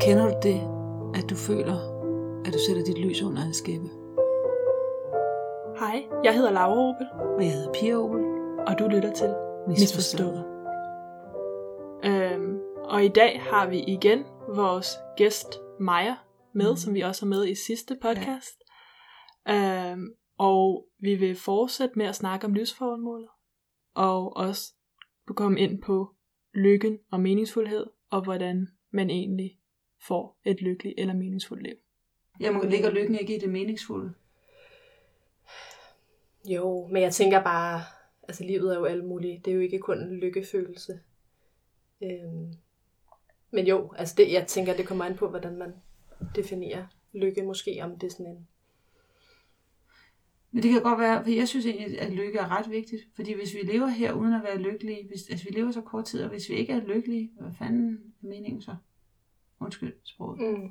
Kender du det, at du føler, at du sætter dit lys under en skæppe? Hej, jeg hedder Laura Opel, Og jeg hedder Pia Opel. og du lytter til Misforstået. Øhm, og i dag har vi igen vores gæst Maja med, mm. som vi også har med i sidste podcast. Ja. Øhm, og vi vil fortsætte med at snakke om livsformålet, og også komme ind på lykken og meningsfuldhed, og hvordan man egentlig får et lykkeligt eller meningsfuldt liv. Jamen, ligger lykken ikke i det meningsfulde? Jo, men jeg tænker bare, altså livet er jo alt muligt. Det er jo ikke kun en lykkefølelse. Øhm, men jo, altså det, jeg tænker, det kommer an på, hvordan man definerer lykke. Måske om det er sådan en... Men det kan godt være, for jeg synes egentlig, at lykke er ret vigtigt. Fordi hvis vi lever her uden at være lykkelige, hvis altså, vi lever så kort tid, og hvis vi ikke er lykkelige, hvad fanden er meningen så? Undskyld sproget. Mm.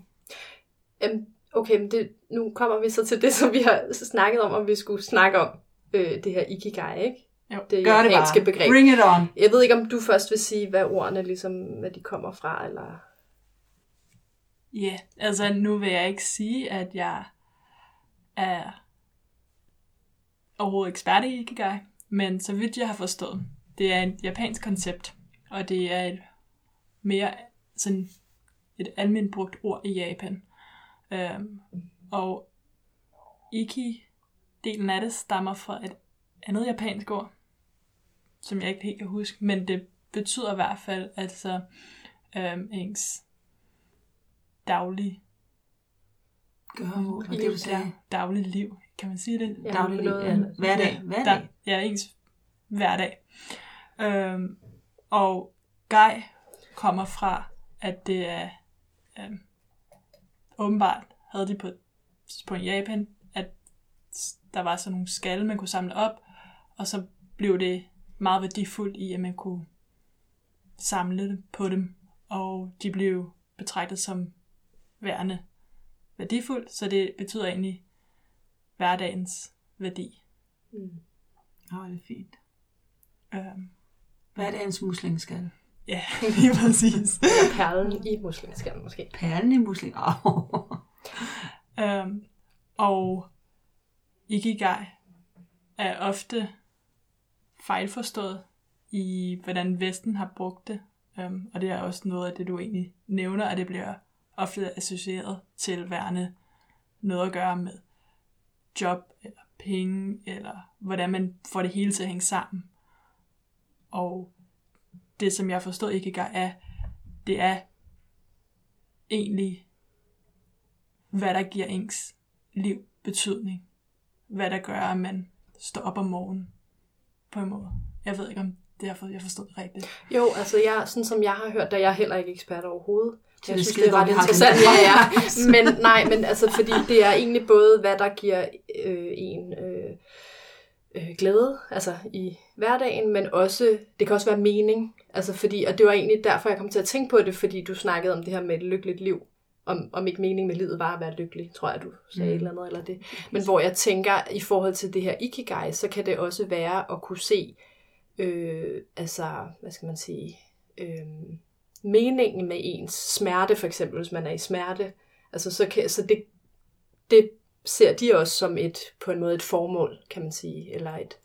Øhm, okay, men det, nu kommer vi så til det, som vi har snakket om, om vi skulle snakke om. Øh, det her ikigai, ikke? Jo, det Gør det japanske bare. begreb. Bring it on. Jeg ved ikke, om du først vil sige, hvad ordene ligesom, hvad de kommer fra, eller... Ja, yeah, altså nu vil jeg ikke sige, at jeg er overhovedet ekspert i Ikigai, men så vidt jeg har forstået, det er et japansk koncept, og det er et mere sådan et almindeligt brugt ord i Japan. Øhm, og Iki-delen af det stammer fra et andet japansk ord, som jeg ikke helt kan huske, men det betyder i hvert fald altså øhm, ens daglige Gøremål, det du sagde. ja, daglige liv, kan man sige det? Ja, Daglig noget- Ja, hverdag. Ja, Hverdag. Der, ja, ens hverdag. Øhm, og Guy kommer fra, at det er øhm, åbenbart havde de på, på Japan, at der var sådan nogle skalle, man kunne samle op, og så blev det meget værdifuldt i, at man kunne samle det på dem, og de blev betragtet som værende værdifuldt, så det betyder egentlig hverdagens værdi. Mm. Oh, det er fint. Øhm, Hverdagens muslingskal. ja, lige præcis. Perlen i muslingskalen måske. Perlen i musling. Oh. øhm, og Ikigai er ofte fejlforstået i, hvordan Vesten har brugt det. Øhm, og det er også noget af det, du egentlig nævner, at det bliver ofte associeret til værende noget at gøre med job, eller penge, eller hvordan man får det hele til at hænge sammen. Og det, som jeg forstår ikke gør, er, det er egentlig, hvad der giver ens liv betydning. Hvad der gør, at man står op om morgenen på en måde. Jeg ved ikke, om det jeg forstod det rigtigt. Jo, altså jeg, sådan som jeg har hørt, da jeg er heller ikke ekspert overhovedet. Jeg det synes, det er ret interessant. Ja, ja. Men nej, men altså, fordi det er egentlig både, hvad der giver øh, en øh, øh, glæde, altså i hverdagen, men også, det kan også være mening. Altså fordi, og det var egentlig derfor, jeg kom til at tænke på det, fordi du snakkede om det her med et lykkeligt liv. Om, om ikke mening med livet var at være lykkelig, tror jeg, du sagde mm. et eller andet, eller det. Men hvor jeg tænker, i forhold til det her ikigai, så kan det også være at kunne se, øh, altså, hvad skal man sige, øh, meningen med ens smerte, for eksempel, hvis man er i smerte. Altså, så, kan, så det, det ser de også som et, på en måde et formål, kan man sige, eller et,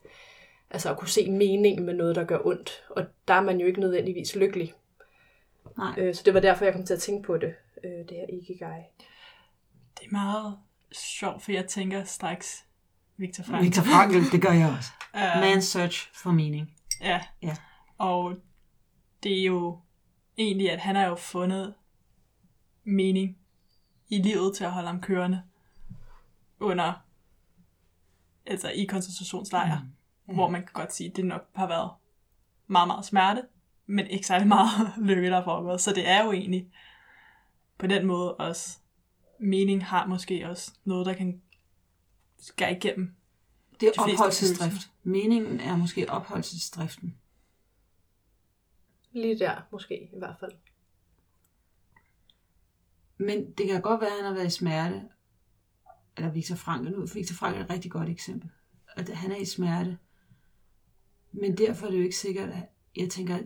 altså at kunne se meningen med noget, der gør ondt. Og der er man jo ikke nødvendigvis lykkelig. Nej. Øh, så det var derfor, jeg kom til at tænke på det, øh, det her ikigai. Det er meget sjovt, for jeg tænker straks Victor Frank. Victor Frankl, det gør jeg også. Man's search for meaning. Ja. Ja. Og det er jo egentlig, at han har jo fundet mening i livet til at holde ham kørende under, altså i koncentrationslejre, mm. Ja. hvor man kan godt sige, at det nok har været meget, meget smerte, men ikke særlig meget lykke, der er foregået. Så det er jo egentlig på den måde også, mening har måske også noget, der kan skære igennem. Det er De opholdelsesdrift. Meningen er måske opholdelsesdriften. Lige der, måske i hvert fald. Men det kan godt være, at han har været i smerte. Eller Victor Frankl. Nu, Victor Frankl er et rigtig godt eksempel. At han er i smerte. Men derfor er det jo ikke sikkert, at jeg tænker,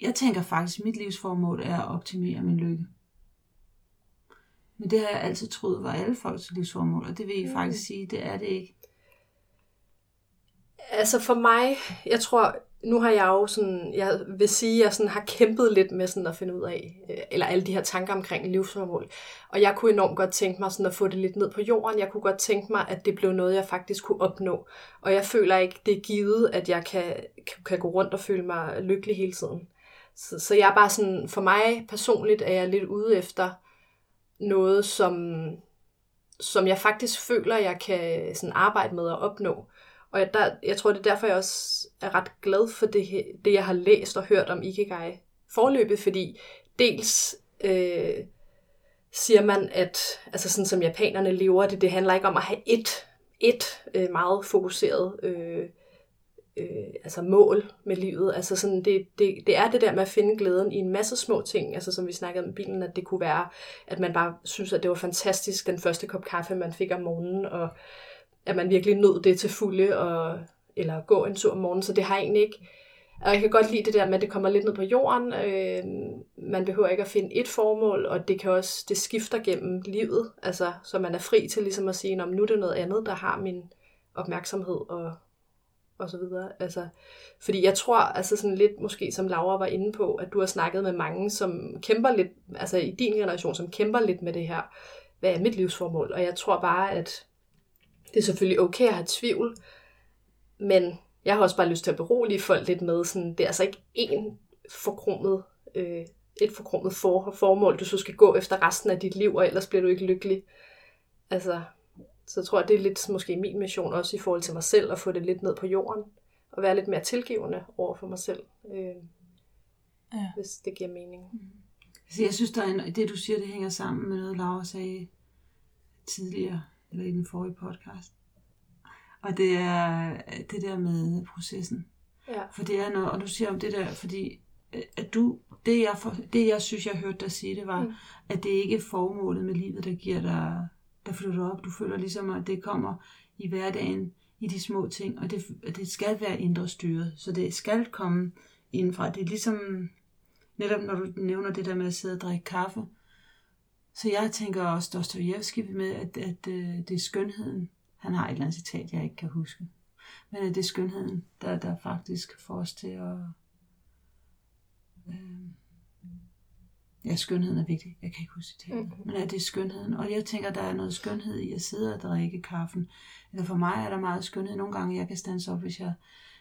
jeg tænker faktisk, at mit livsformål er at optimere min lykke. Men det har jeg altid troet var alle folks livsformål, og det vil jeg Mm. faktisk sige, det er det ikke. Altså for mig, jeg tror, nu har jeg jo sådan, jeg vil sige, jeg sådan har kæmpet lidt med sådan at finde ud af, øh, eller alle de her tanker omkring livsformål. Og jeg kunne enormt godt tænke mig sådan at få det lidt ned på jorden. Jeg kunne godt tænke mig, at det blev noget, jeg faktisk kunne opnå. Og jeg føler ikke, det er givet, at jeg kan, kan- kan gå rundt og føle mig lykkelig hele tiden. Så, så jeg er bare sådan, for mig personligt er jeg lidt ude efter noget, som, som jeg faktisk føler, jeg kan sådan arbejde med at opnå. Og jeg, der, jeg tror, det er derfor, jeg også er ret glad for det, det jeg har læst og hørt om Ikigai forløbet, fordi dels øh, siger man, at altså sådan som japanerne lever det, det handler ikke om at have et, et øh, meget fokuseret øh, øh, altså mål med livet. Altså sådan, det, det, det er det der med at finde glæden i en masse små ting, altså som vi snakkede om bilen, at det kunne være, at man bare synes, at det var fantastisk, den første kop kaffe, man fik om morgenen, og at man virkelig nød det til fulde, og, eller gå en tur om morgenen, så det har jeg egentlig ikke. Og jeg kan godt lide det der med, at det kommer lidt ned på jorden. Øh, man behøver ikke at finde et formål, og det kan også, det skifter gennem livet, altså, så man er fri til ligesom at sige, om nu er det noget andet, der har min opmærksomhed og, og så videre. Altså, fordi jeg tror, altså sådan lidt måske som Laura var inde på, at du har snakket med mange, som kæmper lidt, altså i din generation, som kæmper lidt med det her, hvad er mit livsformål? Og jeg tror bare, at det er selvfølgelig okay at have tvivl, men jeg har også bare lyst til at berolige folk lidt med, sådan, det er altså ikke én forkromet, øh, et forkromet for, formål, du så skal gå efter resten af dit liv, og ellers bliver du ikke lykkelig. Altså, så jeg tror, det er lidt måske min mission også i forhold til mig selv, at få det lidt ned på jorden, og være lidt mere tilgivende over for mig selv, øh, Ja. hvis det giver mening. Altså, jeg synes, der er en, det du siger, det hænger sammen med noget, Laura sagde tidligere, eller i den forrige podcast. Og det er det der med processen. Ja. For det er noget, og du siger om det der, fordi øh, at du, det jeg, for, det jeg synes, jeg hørte dig sige, det var, Mm. mm. at det ikke er formålet med livet, der giver dig, der flytter op. Du føler ligesom, at det kommer i hverdagen, i de små ting, og det, det skal være indre styret, så det skal komme indenfra. Det er ligesom, netop når du nævner det der med at sidde og drikke kaffe, så jeg tænker også Dostojevski med, at, at øh, det er skønheden. Han har et eller andet citat, jeg ikke kan huske. Men at det er skønheden, der, der faktisk får os til at... Øh, ja, skønheden er vigtig. Jeg kan ikke huske. Mhm. Mm-hmm. Men at det er skønheden. Og jeg tænker, der er noget skønhed i at sidde og drikke kaffen. Eller for mig er der meget skønhed. Nogle gange, jeg kan stands op, hvis jeg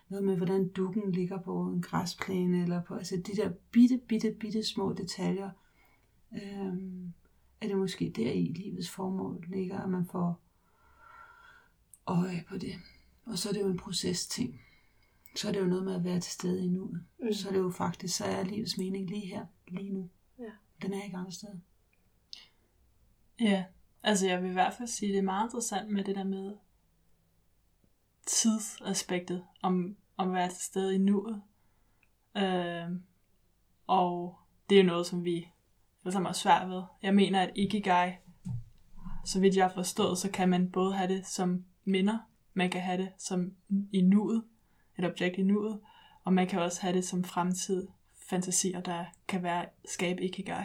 noget med, hvordan dukken ligger på en græsplæne, eller på, altså de der bitte, bitte, bitte små detaljer, øhm, er det måske der i livets formål ligger, at man får øje på det. Og så er det jo en proces-ting. Så er det jo noget med at være til stede i nuet. Mm. Så er det jo faktisk, så er livets mening lige her, lige nu. Ja. Den er ikke andre steder. Ja, altså jeg vil i hvert fald sige, at det er meget interessant med det der med tidsaspektet, om, om at være til stede i nuet. Øh, og det er jo noget, som vi alle sammen har svært ved. Jeg mener, at Ikigai, så vidt jeg har forstået, så kan man både have det som minder, man kan have det som i nuet, et objekt i nuet, og man kan også have det som fremtid fantasier, der kan være skabe Ikigai.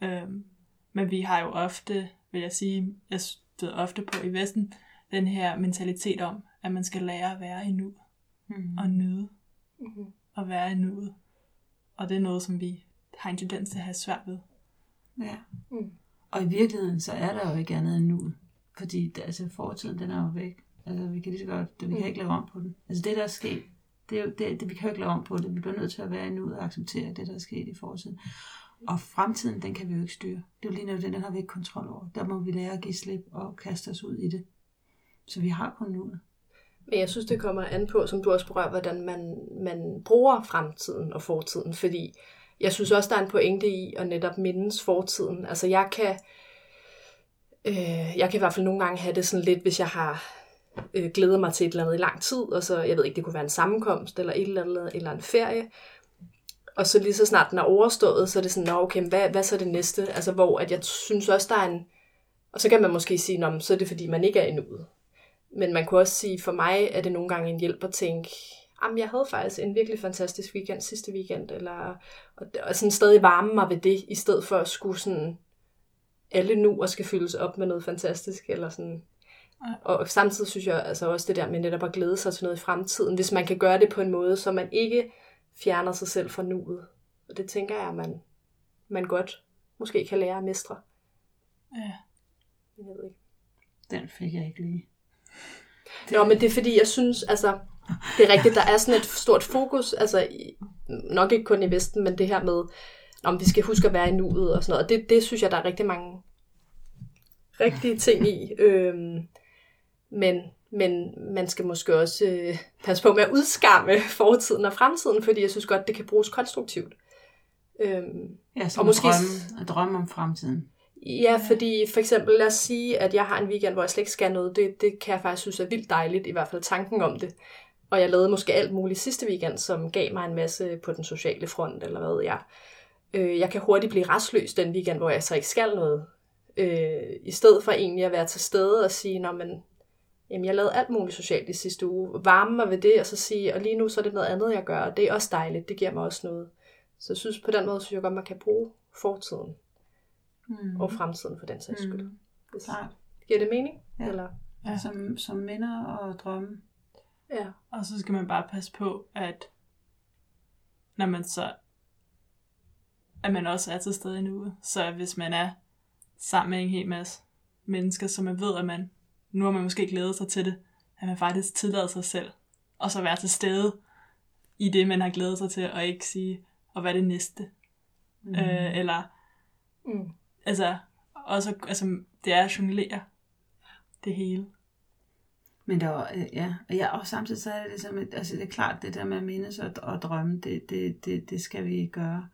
Øhm, men vi har jo ofte, vil jeg sige, jeg støder ofte på i Vesten, den her mentalitet om, at man skal lære at være i nuet Mm. og nyde Mm-hmm. at være i nuet. Og det er noget, som vi har en tendens til at have svært ved. Ja. Mm. Og i virkeligheden, så er der jo ikke andet end nuet. Fordi altså, fortiden, den er jo væk. Altså, vi kan lige så godt, vi kan Mm. ikke lave om på den. Altså, det der er sket, det er jo, det, det, vi kan jo ikke lave om på det. Vi bliver nødt til at være i nuet og acceptere det, der er sket i fortiden. Og fremtiden, den kan vi jo ikke styre. Det er jo lige netop den, den har vi ikke kontrol over. Der må vi lære at give slip og kaste os ud i det. Så vi har kun nuet. Men jeg synes, det kommer an på, som du også berører, hvordan man, man bruger fremtiden og fortiden. Fordi jeg synes også, der er en pointe i at netop mindes fortiden. Altså jeg kan, øh, jeg kan i hvert fald nogle gange have det sådan lidt, hvis jeg har øh, glædet mig til et eller andet i lang tid, og så, jeg ved ikke, det kunne være en sammenkomst, eller et eller andet, eller en ferie. Og så lige så snart den er overstået, så er det sådan, Nå, okay, hvad, hvad så er det næste? Altså hvor at jeg synes også, der er en... Og så kan man måske sige, Nå, men så er det fordi, man ikke er endnu. Men man kunne også sige, for mig er det nogle gange en hjælp at tænke, jamen, jeg havde faktisk en virkelig fantastisk weekend sidste weekend, eller, og, og sådan stadig varme mig ved det, i stedet for at skulle sådan, alle nu og skal fyldes op med noget fantastisk, eller sådan, og samtidig synes jeg altså også det der med netop at glæde sig til noget i fremtiden, hvis man kan gøre det på en måde, så man ikke fjerner sig selv fra nuet. Og det tænker jeg, at man, man godt måske kan lære at mestre. Ja. Jeg ved ikke. Den fik jeg ikke lige. Nå, men det er fordi, jeg synes, altså, det er rigtigt, der er sådan et stort fokus, altså, i, nok ikke kun i Vesten, men det her med, om vi skal huske at være i nuet og sådan noget, og det, det synes jeg, der er rigtig mange rigtige ting i. Øhm, men, men man skal måske også øh, passe på med at udskamme fortiden og fremtiden, fordi jeg synes godt, det kan bruges konstruktivt. Øhm, Ja, som Og måske... drømme, at drømme om fremtiden. Ja, fordi for eksempel lad os sige, at jeg har en weekend, hvor jeg slet ikke skal noget. Det, det kan jeg faktisk synes er vildt dejligt, i hvert fald tanken om det. Og jeg lavede måske alt muligt sidste weekend, som gav mig en masse på den sociale front, eller hvad ved jeg. Øh, jeg kan hurtigt blive restløs den weekend, hvor jeg så ikke skal noget. Øh, I stedet for egentlig at være til stede og sige, Nå, men, jamen, jeg lavede alt muligt socialt i sidste uge. Varme mig ved det, og så sige, og lige nu så er det noget andet, jeg gør, og det er også dejligt. Det giver mig også noget. Så jeg synes på den måde, synes jeg godt, man kan bruge fortiden Mm. og fremtiden for den sags skyld. Mm. Hvis-. Giver det mening? Ja. Eller? Ja. Som, som minder og drømme. Ja. Og så skal man bare passe på, at når man så at man også er til stede i nuet. Så hvis man er sammen med en hel masse mennesker, så man ved, at man nu har man måske glædet sig til det, at man faktisk tillader sig selv, og så være til stede i det, man har glædet sig til, og ikke sige, og hvad er det næste? Mm. Øh, eller, Mm. altså, også, altså, det er at jonglere det hele. Men der var, øh, ja, og, ja, og samtidig så er det ligesom, et, altså det er klart, det der med at mindes og, og drømme, det, det, det, det skal vi gøre.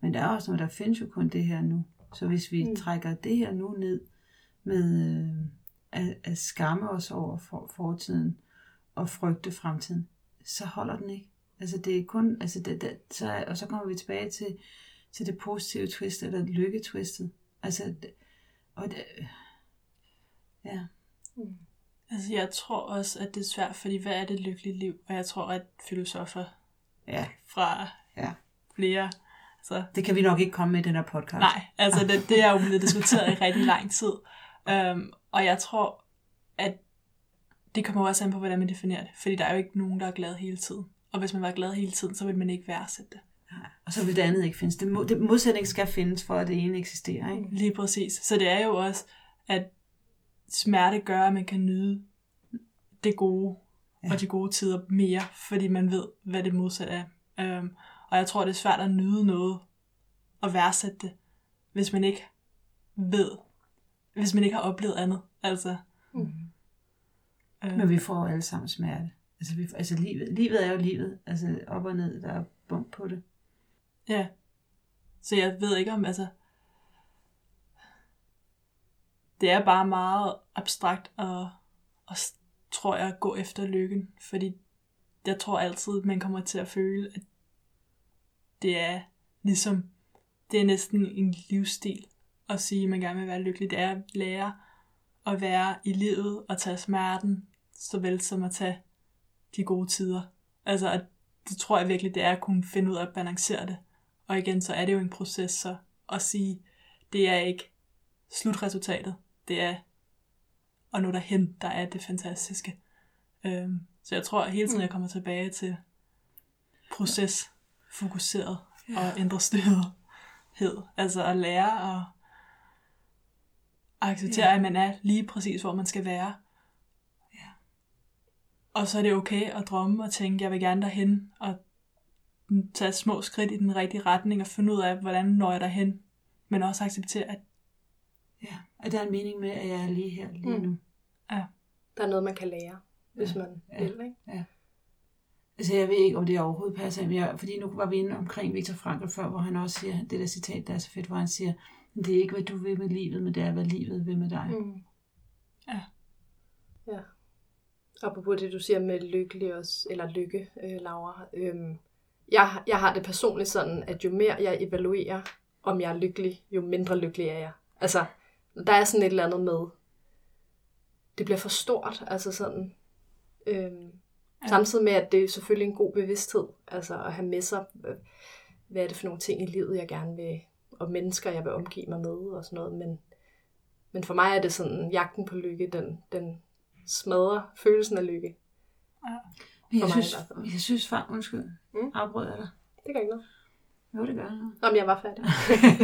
Men der er også noget, der findes jo kun det her nu. Så hvis vi Mm. mm. trækker det her nu ned med øh, at, at skamme os over for, fortiden og frygte fremtiden, så holder den ikke. Altså det er kun, altså det, det, så, og så kommer vi tilbage til, til det positive twist, eller lykketwistet. Altså, det, og det, ja. Mm. Altså, jeg tror også, at det er svært, fordi hvad er det lykkelige liv? Og jeg tror, at filosofer Ja, fra ja. flere... Altså, Det kan vi nok ikke komme med i den her podcast. nej, altså det, det er jo blevet diskuteret i rigtig lang tid. Um, og jeg tror, at det kommer også an på, hvordan man definerer det. Fordi der er jo ikke nogen, der er glad hele tiden. Og hvis man var glad hele tiden, så vil man ikke værdsætte det. Og så vil det andet ikke findes. Det, må, det modsætning skal findes, for at det ene eksisterer. Ikke? Lige præcis. Så det er jo også, at smerte gør, at man kan nyde det gode ja. Og de gode tider mere, fordi man ved, hvad det modsatte er. Um, og jeg tror, det er svært at nyde noget og værdsætte det, hvis man ikke ved, hvis man ikke har oplevet andet. Altså, Mm. øh, Men vi får jo alle sammen smerte. Altså, vi, altså livet, livet er jo livet. Altså op og ned, der er bump på det. Ja. Så jeg ved ikke om, altså... Det er bare meget abstrakt og, og tror jeg, gå efter lykken. Fordi jeg tror altid, man kommer til at føle, at det er ligesom... Det er næsten en livsstil at sige, at man gerne vil være lykkelig. Det er at lære at være i livet og tage smerten, såvel som at tage de gode tider. Altså, at det tror jeg virkelig, det er at kunne finde ud af at balancere det. Og igen, så er det jo en proces så at sige, det er ikke slutresultatet. Det er at nå derhen, der er det fantastiske. Øhm, så jeg tror hele tiden, jeg kommer tilbage til proces, fokuseret og ændre styrethed. Altså at lære at acceptere, Ja. at man er lige præcis, hvor man skal være. Og så er det okay at drømme og tænke, jeg vil gerne derhen, og tage små skridt i den rigtige retning, og finde ud af, hvordan når jeg derhen. Men også acceptere, at Ja, at der er en mening med, at jeg er lige her, lige Mm. nu. Der er noget, man kan lære, hvis man Ja. vil. Ikke? Altså jeg ved ikke, om det overhovedet passer, men jeg, fordi nu var vi inde omkring Viktor Frankl før, hvor han også siger, det der citat, der er så fedt, hvor han siger, det er ikke, hvad du vil med livet, men det er, hvad livet vil med dig. Mm. Mm. Ja. Ja. Apropos det, du siger med lykkelig også, eller lykke, øh, Laura. Øhm, jeg, jeg har det personligt sådan, at jo mere jeg evaluerer, om jeg er lykkelig, jo mindre lykkelig er jeg. Altså, der er sådan et eller andet med, det bliver for stort, altså sådan, øhm, Ja. Samtidig med, at det er selvfølgelig en god bevidsthed, altså at have med sig, hvad er det for nogle ting i livet, jeg gerne vil, og mennesker, jeg vil omgive mig med, og sådan noget, men, men for mig er det sådan, jagten på lykke, den, den smadrer følelsen af lykke. Ja. Jeg, mig, synes, jeg synes far, undskyld, mm. afbrød jeg dig. Det gør ikke noget. Jo, det gør jeg. Jamen, jeg var færdig.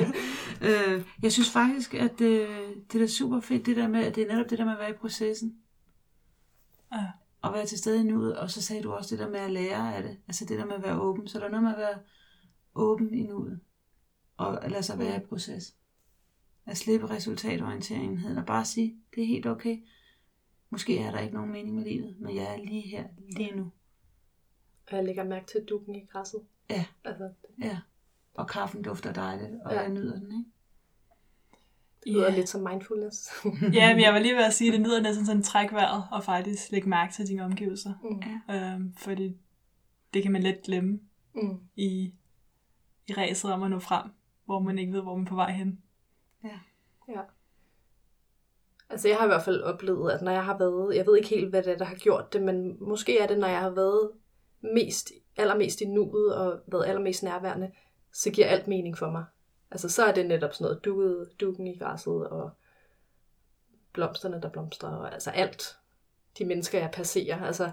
øh, jeg synes faktisk, at det, det er super fedt, det der med, at det er netop det der med at være i processen. Ja. Og være til stede i nuet, og så sagde du også det der med at lære af det. Altså det der med at være åben. Så der er noget med at være åben i nuet. Og lade sig være i proces. At slippe resultatorienteringen og bare sige, det er helt okay. Måske er der ikke nogen mening med livet, men jeg er lige her, lige nu. Og jeg lægger mærke til dukken i græsset. Ja. Altså, ja. Og kaffen dufter dejligt, og ja. jeg nyder den, ikke? Det lyder yeah. lidt som mindfulness. ja, men jeg var lige ved at sige, at det lyder næsten sådan træk vejret, og faktisk lægge mærke til dine omgivelser. Mm. Øhm, fordi det kan man let glemme mm. i, i ræset om at nå frem, hvor man ikke ved, hvor man er på vej hen. Ja. ja. Altså jeg har i hvert fald oplevet, at når jeg har været, jeg ved ikke helt, hvad det er, der har gjort det, men måske er det, når jeg har været mest, allermest i nuet og været allermest nærværende, så giver alt mening for mig. Altså så er det netop sådan noget duet, dukken i græsset og blomsterne, der blomstrer, og altså alt. De mennesker, jeg passerer. Altså,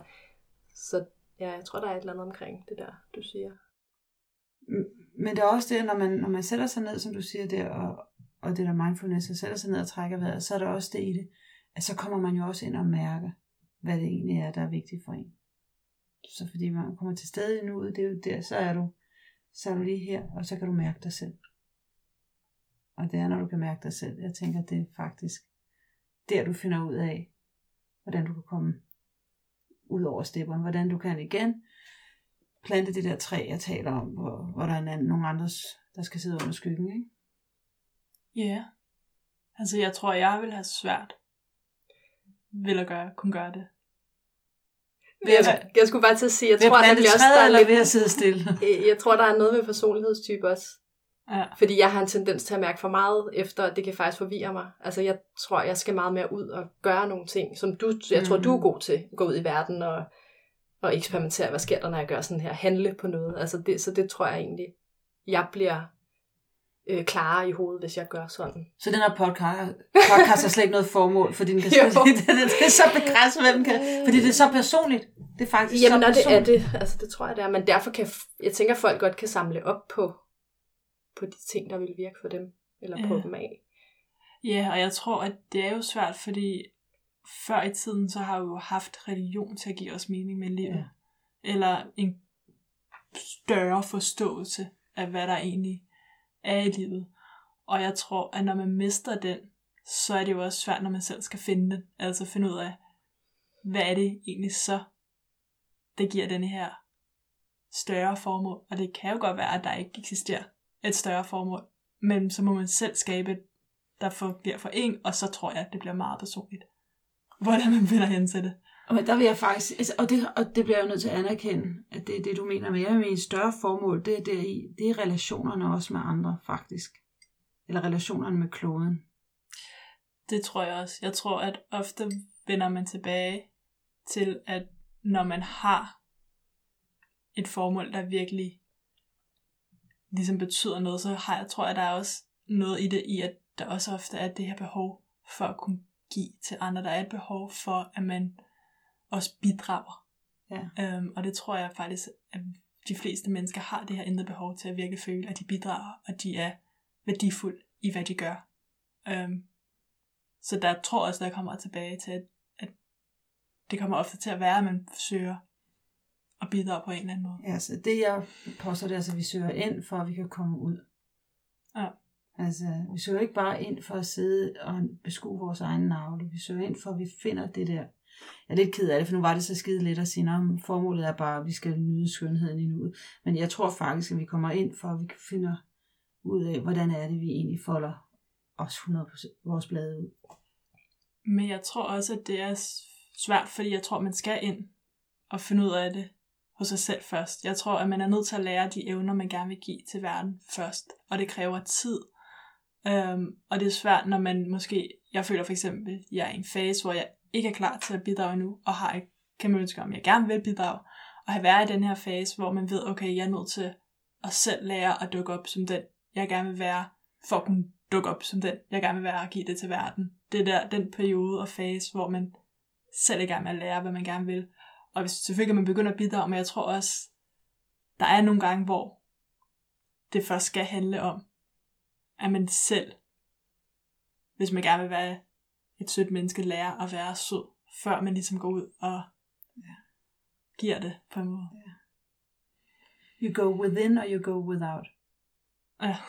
så ja, jeg tror, der er et eller andet omkring det der, du siger. Men der er også det, når man, når man sætter sig ned, som du siger der, og, og det der mindfulness, og sætter sig ned og trækker vejret, så er der også det i det, at så kommer man jo også ind og mærker, hvad det egentlig er, der er vigtigt for en. Så fordi man kommer til stede i nuet, det er jo der, så er du, så er du lige her, og så kan du mærke dig selv. Og det er, når du kan mærke dig selv. Jeg tænker, det er faktisk der, du finder ud af, hvordan du kan komme ud over stepperne. Hvordan du kan igen plante det der træ, jeg taler om, hvor, hvor der er en anden, nogle andre, der skal sidde under skyggen. Ikke? Ja. Yeah. Altså, jeg tror, jeg vil have svært ved at gøre, kunne gøre det. Jeg, jeg skulle bare til at sige, jeg tror, at det også, der eller ved at sidde stille. jeg tror, der er noget med personlighedstype også. Ja. Fordi jeg har en tendens til at mærke for meget efter, at det kan faktisk forvirre mig. Altså jeg tror, jeg skal meget mere ud og gøre nogle ting, som du, jeg mm. tror, du er god til. at Gå ud i verden og, og eksperimentere, hvad sker der, når jeg gør sådan her. Handle på noget. Altså det, så det tror jeg egentlig, jeg bliver øh, klarere i hovedet, hvis jeg gør sådan. Så den her podcast, podcast har slet ikke noget formål, fordi den kan det, det, det, er så begrænset, hvad den kan. Fordi det er så personligt. Det er faktisk Jamen, så personligt. det er det. Altså, det tror jeg, det er. Men derfor kan, jeg tænker, at folk godt kan samle op på på de ting, der vil virke for dem, eller ja. på dem af. Ja, og jeg tror, at det er jo svært, fordi før i tiden, så har vi jo haft religion til at give os mening med livet. Ja. Eller en større forståelse af, hvad der egentlig er i livet. Og jeg tror, at når man mister den, så er det jo også svært, når man selv skal finde den. Altså finde ud af, hvad er det egentlig så, der giver den her større formål. Og det kan jo godt være, at der ikke eksisterer et større formål. Men så må man selv skabe, der bliver for en, og så tror jeg, at det bliver meget personligt. Hvordan man finder hen til det. Og der vil jeg faktisk, altså, og, det, og det bliver jeg nødt til at anerkende, at det er det, du mener med, Jeg mener, større formål, det er, deri, det er relationerne også med andre, faktisk. Eller relationerne med kloden. Det tror jeg også. Jeg tror, at ofte vender man tilbage til, at når man har et formål, der virkelig ligesom betyder noget, så har jeg, tror jeg, der er også noget i det i, at der også ofte er det her behov for at kunne give til andre. Der er et behov for, at man også bidrager. Ja. Øhm, og det tror jeg faktisk, at de fleste mennesker har det her indre behov til at virkelig føle, at de bidrager, og de er værdifulde i, hvad de gør. Øhm, så der tror jeg også, der kommer tilbage til, at, at det kommer ofte til at være, at man søger og bidrage på en eller anden måde. Ja, så det jeg påstår, det er, at vi søger ind, for at vi kan komme ud. Ja. Altså, vi søger ikke bare ind for at sidde og beskue vores egen navle. Vi søger ind for, at vi finder det der. Jeg er lidt ked af det, for nu var det så skide let at sige, at formålet er bare, at vi skal nyde skønheden i nuet. Men jeg tror faktisk, at vi kommer ind for, at vi finder ud af, hvordan er det, vi egentlig folder os 100% vores blade ud. Men jeg tror også, at det er svært, fordi jeg tror, man skal ind og finde ud af det hos sig selv først. Jeg tror, at man er nødt til at lære de evner, man gerne vil give til verden først. Og det kræver tid. Øhm, og det er svært, når man måske... Jeg føler for eksempel, at jeg er i en fase, hvor jeg ikke er klar til at bidrage nu, og har ikke kæmpe ønske om, jeg gerne vil bidrage, og have været i den her fase, hvor man ved, okay, jeg er nødt til at selv lære at dukke op som den, jeg gerne vil være, for at kunne dukke op som den, jeg gerne vil være og give det til verden. Det er der, den periode og fase, hvor man selv er i gang med at lære, hvad man gerne vil. Og hvis selvfølgelig man begynder at bidrage, men jeg tror også, der er nogle gange, hvor det først skal handle om, at man selv, hvis man gerne vil være et sødt menneske, lærer at være sød, før man ligesom går ud og giver det på en måde. You go within, or you go without. Ja.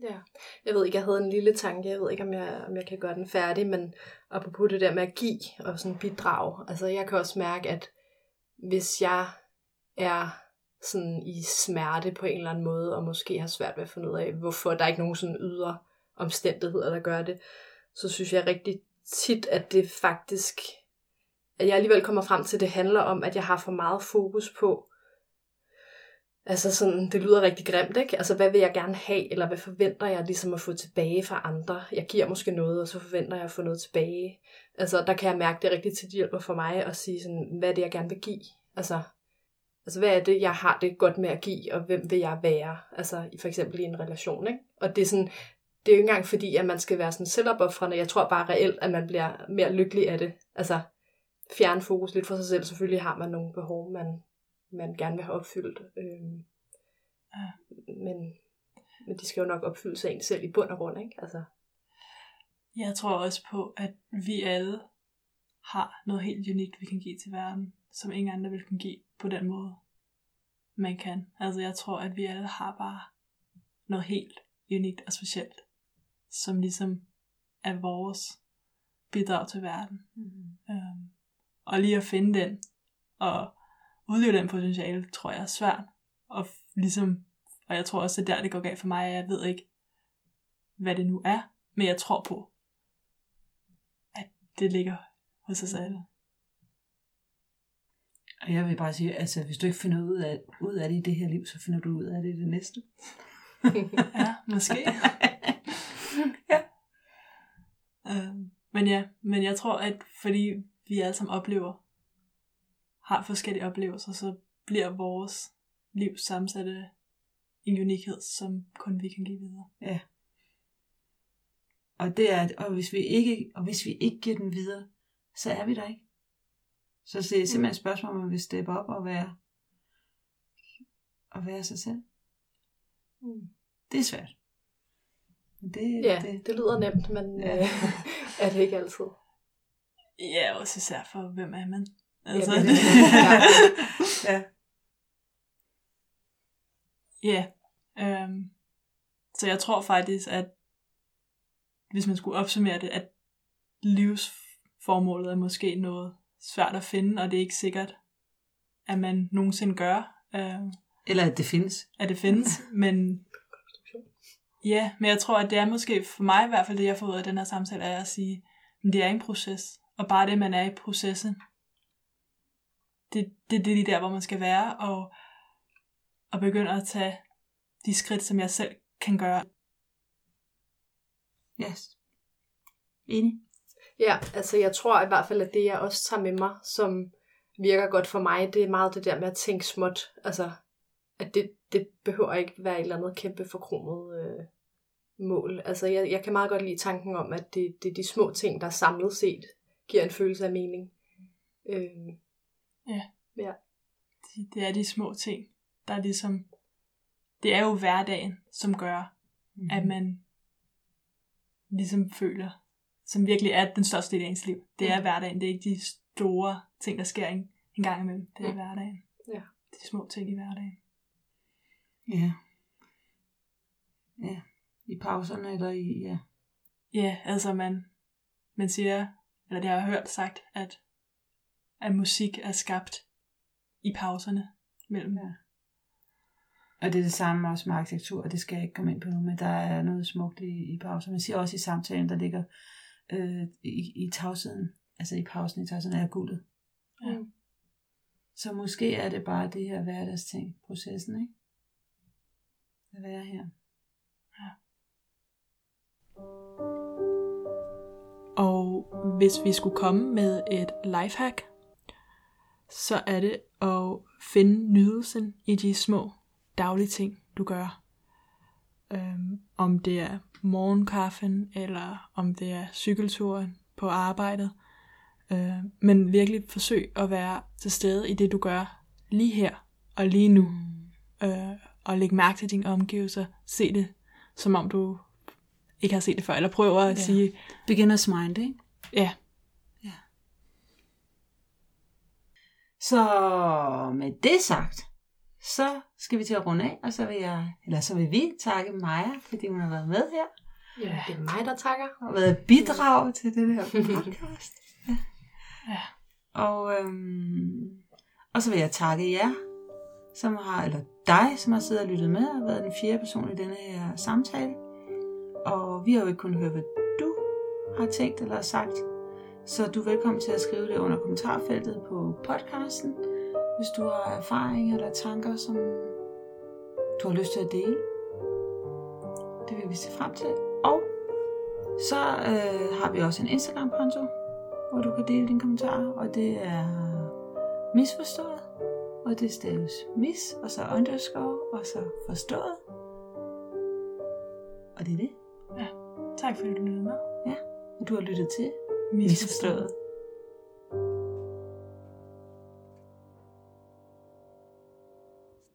Ja, jeg ved ikke, jeg havde en lille tanke, jeg ved ikke, om jeg, om jeg kan gøre den færdig, men apropos det der med at give og sådan bidrag, altså jeg kan også mærke, at hvis jeg er sådan i smerte på en eller anden måde, og måske har svært ved at finde ud af, hvorfor der er ikke nogen sådan ydre omstændigheder, der gør det, så synes jeg rigtig tit, at det faktisk, at jeg alligevel kommer frem til, at det handler om, at jeg har for meget fokus på, Altså sådan, det lyder rigtig grimt, ikke? Altså, hvad vil jeg gerne have, eller hvad forventer jeg ligesom at få tilbage fra andre? Jeg giver måske noget, og så forventer jeg at få noget tilbage. Altså, der kan jeg mærke, det er rigtig tit hjælper for mig at sige sådan, hvad er det, jeg gerne vil give? Altså, altså, hvad er det, jeg har det godt med at give, og hvem vil jeg være? Altså, for eksempel i en relation, ikke? Og det er sådan, det er jo ikke engang fordi, at man skal være sådan selvopoffrende. Jeg tror bare reelt, at man bliver mere lykkelig af det. Altså, fjerne fokus lidt for sig selv. Selvfølgelig har man nogle behov, man, man gerne vil have opfyldt. Øhm, Ja. men, men de skal jo nok opfylde sig en selv i bund og grund, ikke? Altså, Jeg tror også på, at vi alle har noget helt unikt, vi kan give til verden, som ingen andre vil kunne give på den måde, man kan. Altså jeg tror, at vi alle har bare noget helt unikt og specielt, som ligesom er vores bidrag til verden. Mm. Øhm, og lige at finde den, og udleve den potentiale, tror jeg er svært. Og ligesom, og jeg tror også, at der det går galt for mig, jeg ved ikke, hvad det nu er, men jeg tror på, at det ligger hos os alle. Og jeg vil bare sige, altså hvis du ikke finder ud af, ud af det i det her liv, så finder du ud af det i det næste. Ja, måske. Øhm, men ja, men jeg tror, at fordi vi alle sammen oplever, har forskellige oplevelser, så bliver vores liv sammensat af en unikhed, som kun vi kan give videre. Ja. Og det er, og hvis vi ikke, og hvis vi ikke giver den videre, så er vi der ikke. Så det er simpelthen et spørgsmål, om man vil steppe op og være, og være sig selv. Mm. Det er svært. Det, ja, det, det, lyder nemt, men Ja. øh, er det ikke altid. Ja, også især for, hvem er man? Ja, Altså, det er det, det. ja. Ja. Øhm, så jeg tror faktisk, at hvis man skulle opsummere det, at livsformålet er måske noget svært at finde, og det er ikke sikkert, at man nogensinde gør, øh, Eller at det findes. at det findes. Men ja, men jeg tror, at det er måske for mig i hvert fald det, jeg får ud af den her samtale, er at sige, at det er en proces. Og bare det, man er i processen, det, det, det er lige der, hvor man skal være, og, og begynde at tage de skridt, som jeg selv kan gøre. Yes. Enig. Ja, altså jeg tror i hvert fald, at det jeg også tager med mig, som virker godt for mig, det er meget det der med at tænke småt. Altså, at det, det behøver ikke være et eller andet kæmpe forkromet øh, mål. Altså, jeg, jeg kan meget godt lide tanken om, at det, det er de små ting, der samlet set giver en følelse af mening. Øh, Det, det er de små ting, der er ligesom... Det er jo hverdagen, som gør, Mm-hmm. at man ligesom føler, som virkelig er den største del af ens liv. Det er Mm. hverdagen, det er ikke de store ting, der sker en, en gang imellem. Det er Mm. hverdagen. Ja. Det er de små ting i hverdagen. Ja. Ja. I pauserne eller i, ja. Ja, altså man, man siger, eller det har jeg hørt sagt, at, at musik er skabt i pauserne mellem. Ja. Og det er det samme også med arkitektur, og det skal jeg ikke komme ind på nu, men der er noget smukt i, i pausen. Man siger også i samtalen, der ligger øh, i, i tavsheden, altså i pausen i tavsheden, er guldet. Ja. Mm. Så måske er det bare det her hverdagsting, processen, ikke? At være her. Og hvis vi skulle komme med et lifehack, så er det at finde nydelsen i de små daglige ting, du gør. Øhm, om det er morgenkaffen, eller om det er cykelturen på arbejdet. Øh, men virkelig forsøg at være til stede i det, du gør lige her og lige nu. Mm. Øh, og lægge mærke til dine omgivelser. Se det, som om du ikke har set det før. Eller prøver at Ja. sige, Beginners mind, ikke? ja, Så med det sagt, så skal vi til at runde af, og så vil jeg, eller så vil vi takke Maja, fordi hun har været med her, Ja, det er mig, der takker. og været et bidrag til det her podcast. Ja. Ja. Og, øhm, og så vil jeg takke jer, som har, eller dig, som har siddet og lyttet med, og været den fjerde person i denne her samtale. Og vi har jo ikke kun høre, hvad du har tænkt eller sagt, så du er velkommen til at skrive det under kommentarfeltet på podcasten, hvis du har erfaringer eller tanker, som du har lyst til at dele. Det vil vi se frem til. Og så øh, har vi også en Instagram-konto, hvor du kan dele dine kommentarer, og det er misforstået, og det staves mis, og så underscore, og så forstået. Og det er det, tak fordi du lyttede med. og du har lyttet til Misforstået.